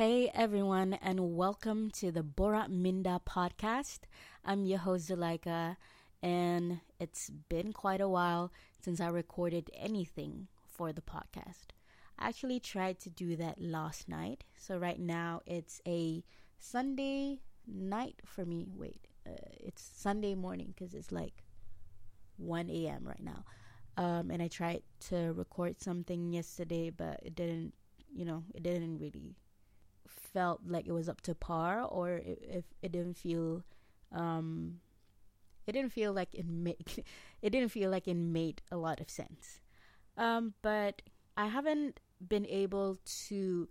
Hey everyone, and welcome to the Borak Minda podcast. I'm your host Zulaikha, and it's been quite a while since I recorded anything for the podcast. I actually tried to do that last night, so right now it's a Sunday night for me. Wait, uh, it's Sunday morning because it's like 1 a.m. right now. Um, and I tried to record something yesterday, but it didn't, you know, it didn't really felt like it was up to par, or if it, didn't feel, um, it didn't feel like it made, it didn't feel like it made a lot of sense. Um, but I haven't been able to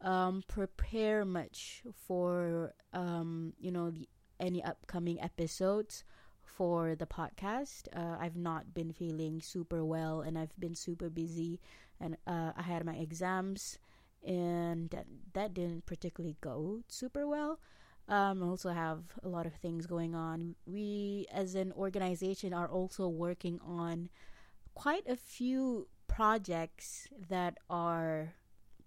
um, prepare much for um, you know the, any upcoming episodes for the podcast. Uh, I've not been feeling super well, and I've been super busy, and uh, I had my exams, and that that didn't particularly go super well. Um, also have a lot of things going on. We, as an organization, are also working on quite a few projects that are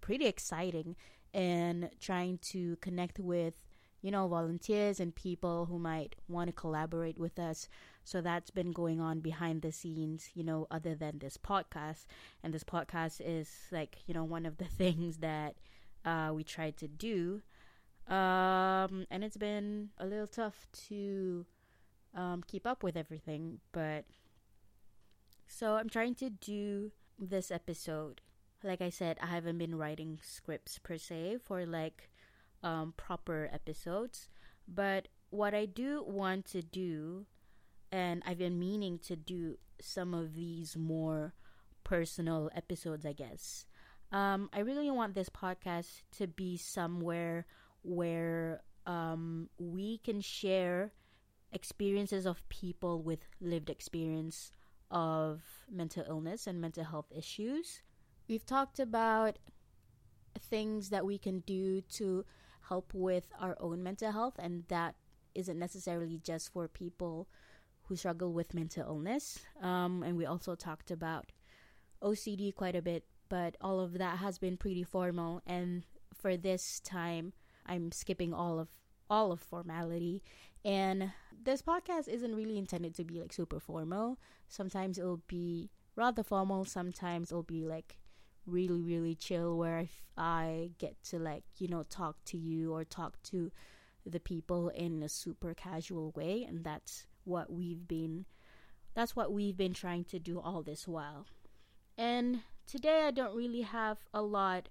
pretty exciting and trying to connect with you know volunteers and people who might want to collaborate with us so that's been going on behind the scenes you know other than this podcast. And this podcast is like you know one of the things that uh, we tried to do. Um, and it's been a little tough to um, keep up with everything but so i'm trying to do this episode. Like I said, I haven't been writing scripts per se for like um, proper episodes, but what I do want to do, and I've been meaning to do some of these more personal episodes, I guess. Um, I really want this podcast to be somewhere where um, we can share experiences of people with lived experience of mental illness and mental health issues. We've talked about things that we can do to help with our own mental health, and that isn't necessarily just for people who struggle with mental illness. Um, and we also talked about OCD quite a bit, but all of that has been pretty formal. And for this time, I'm skipping all of all of formality and this podcast isn't really intended to be like super formal. Sometimes it'll be rather formal, sometimes it'll be like really, really chill where I, I get to like, you know, talk to you or talk to the people in a super casual way. And that's what we've been, that's what we've been trying to do all this while. And today I don't really have a lot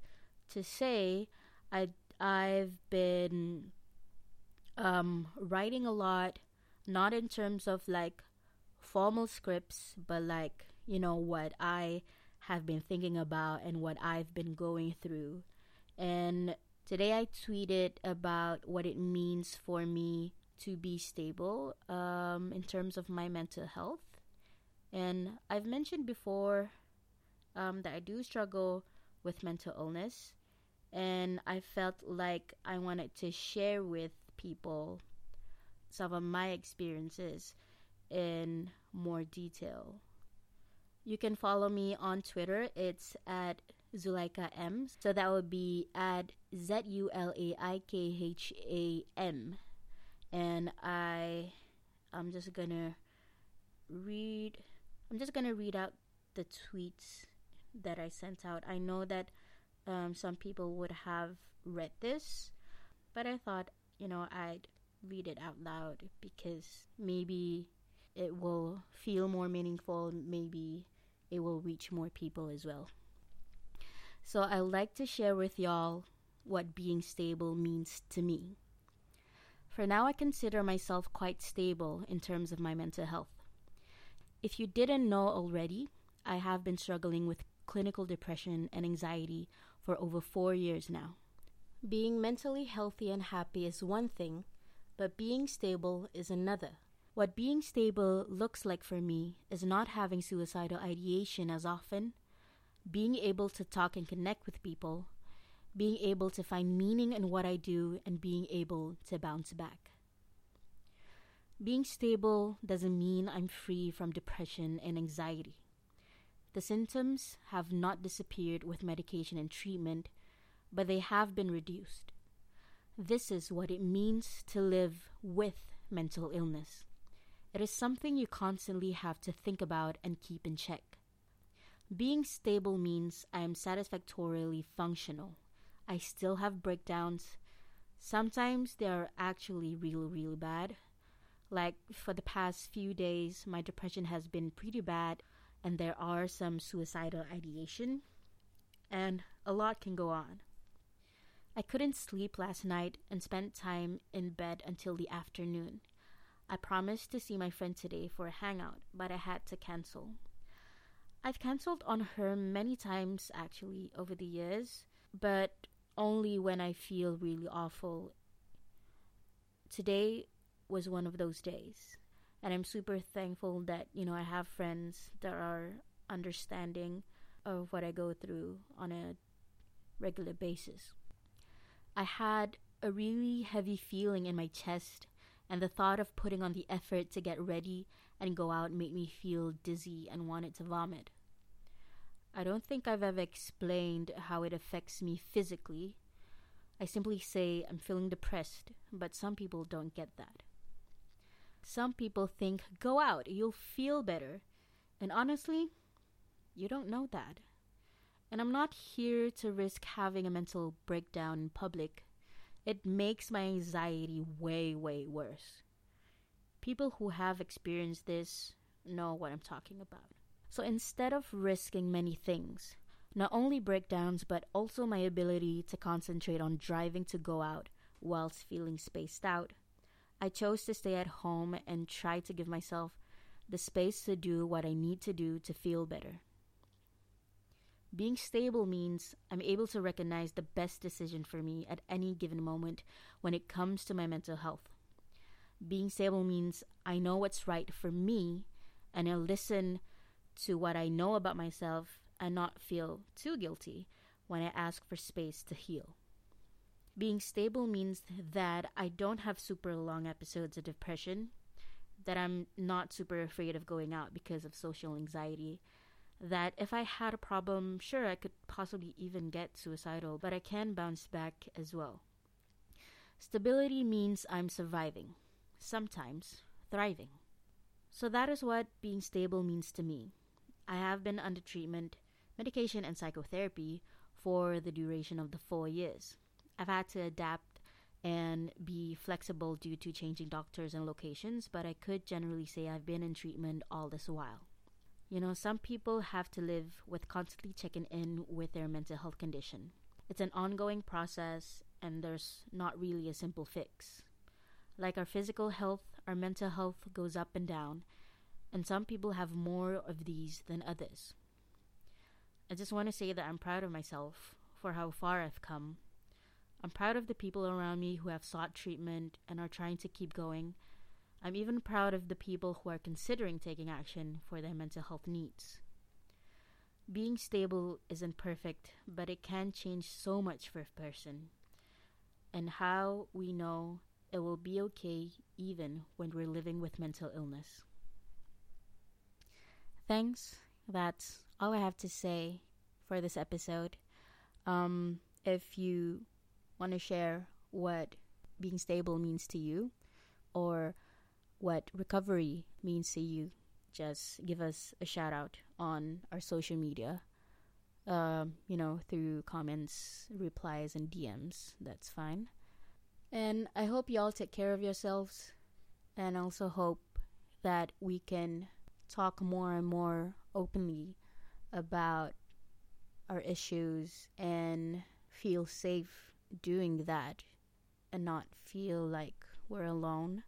to say. I, I've been um, writing a lot, not in terms of like formal scripts, but like, you know, what I have been thinking about and what I've been going through. And today I tweeted about what it means for me to be stable um, in terms of my mental health. And I've mentioned before um, that I do struggle with mental illness. And I felt like I wanted to share with people some of my experiences in more detail. You can follow me on Twitter. It's at Zulaikha M. So that would be at Z U L A I K H A M. And I I'm just gonna read I'm just gonna read out the tweets that I sent out. I know that um, some people would have read this, but I thought you know, I'd read it out loud because maybe it will feel more meaningful, maybe it will reach more people as well. So I'd like to share with y'all what being stable means to me. For now, I consider myself quite stable in terms of my mental health. If you didn't know already, I have been struggling with clinical depression and anxiety for over four years now. Being mentally healthy and happy is one thing, but being stable is another. What being stable looks like for me is not having suicidal ideation as often, being able to talk and connect with people, being able to find meaning in what I do, and being able to bounce back. Being stable doesn't mean I'm free from depression and anxiety. The symptoms have not disappeared with medication and treatment, but they have been reduced. This is what it means to live with mental illness. It is something you constantly have to think about and keep in check. Being stable means I am satisfactorily functional. I still have breakdowns. Sometimes they are actually really, really bad. Like for the past few days, my depression has been pretty bad, and there are some suicidal ideation, and a lot can go on. I couldn't sleep last night and spent time in bed until the afternoon. I promised to see my friend today for a hangout, but I had to cancel. I've cancelled on her many times actually over the years, but only when I feel really awful. Today was one of those days, and I'm super thankful that, you know, I have friends that are understanding of what I go through on a regular basis. I had a really heavy feeling in my chest, and the thought of putting on the effort to get ready and go out made me feel dizzy and wanted to vomit. I don't think I've ever explained how it affects me physically. I simply say I'm feeling depressed, but some people don't get that. Some people think, go out, you'll feel better. And honestly, you don't know that. And I'm not here to risk having a mental breakdown in public. It makes my anxiety way, way worse. People who have experienced this know what I'm talking about. So instead of risking many things, not only breakdowns, but also my ability to concentrate on driving to go out whilst feeling spaced out, I chose to stay at home and try to give myself the space to do what I need to do to feel better. Being stable means I'm able to recognize the best decision for me at any given moment when it comes to my mental health. Being stable means I know what's right for me and I listen to what I know about myself and not feel too guilty when I ask for space to heal. Being stable means that I don't have super long episodes of depression, that I'm not super afraid of going out because of social anxiety, that if I had a problem, sure, I could possibly even get suicidal, but I can bounce back as well. Stability means I'm surviving, sometimes thriving. So that is what being stable means to me. I have been under treatment, medication, and psychotherapy for the duration of the four years. I've had to adapt and be flexible due to changing doctors and locations, but I could generally say I've been in treatment all this while. You know, some people have to live with constantly checking in with their mental health condition. It's an ongoing process, and there's not really a simple fix. Like our physical health, our mental health goes up and down, and some people have more of these than others. I just want to say that I'm proud of myself for how far I've come. I'm proud of the people around me who have sought treatment and are trying to keep going. I'm even proud of the people who are considering taking action for their mental health needs. Being stable isn't perfect, but it can change so much for a person. And how we know it will be okay even when we're living with mental illness. Thanks. That's all I have to say for this episode. Um, if you want to share what being stable means to you or what recovery means to you, just give us a shout out on our social media. Um, you know, through comments, replies, and DMs. That's fine. And I hope y'all take care of yourselves and also hope that we can talk more and more openly about our issues and feel safe doing that and not feel like we're alone.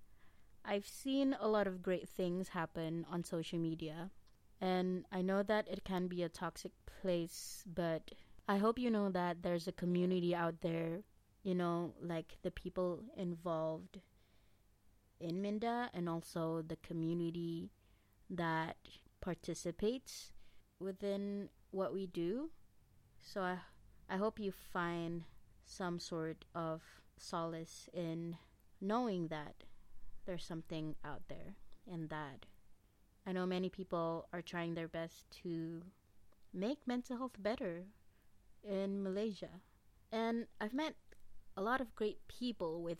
I've seen a lot of great things happen on social media, and I know that it can be a toxic place, but I hope you know that there's a community out there, you know, like the people involved in Minda and also the community that participates within what we do. So I, I hope you find some sort of solace in knowing that there's something out there and that I know many people are trying their best to make mental health better in Malaysia. And I've met a lot of great people with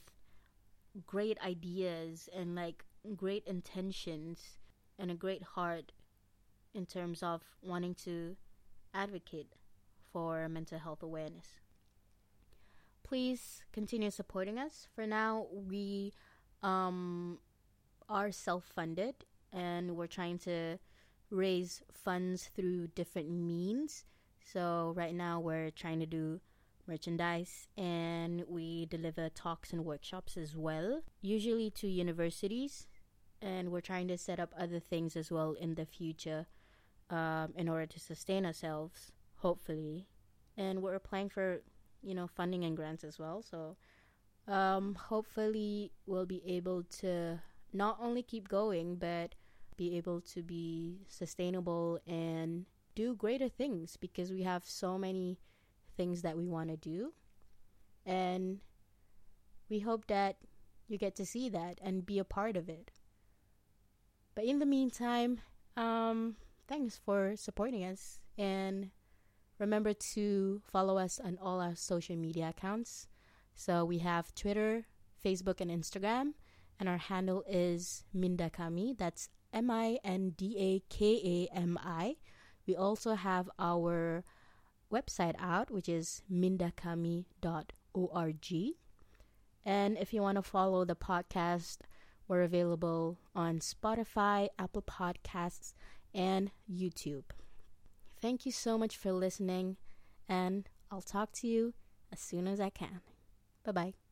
great ideas and like great intentions and a great heart in terms of wanting to advocate for mental health awareness. Please continue supporting us. For now, we um, are self funded and we're trying to raise funds through different means. So, right now, we're trying to do merchandise and we deliver talks and workshops as well, usually to universities. And we're trying to set up other things as well in the future um, in order to sustain ourselves, hopefully. And we're applying for, you know, funding and grants as well. So um, hopefully we'll be able to not only keep going, but be able to be sustainable and do greater things because we have so many things that we want to do. And we hope that you get to see that and be a part of it. But in the meantime, um, thanks for supporting us. And remember to follow us on all our social media accounts. So we have Twitter, Facebook, and Instagram. And our handle is Mindakami. That's M I N D A K A M I. We also have our website out, which is mindakami.org. And if you want to follow the podcast, we're available on Spotify, Apple Podcasts, and YouTube. Thank you so much for listening, and I'll talk to you as soon as I can. Bye bye.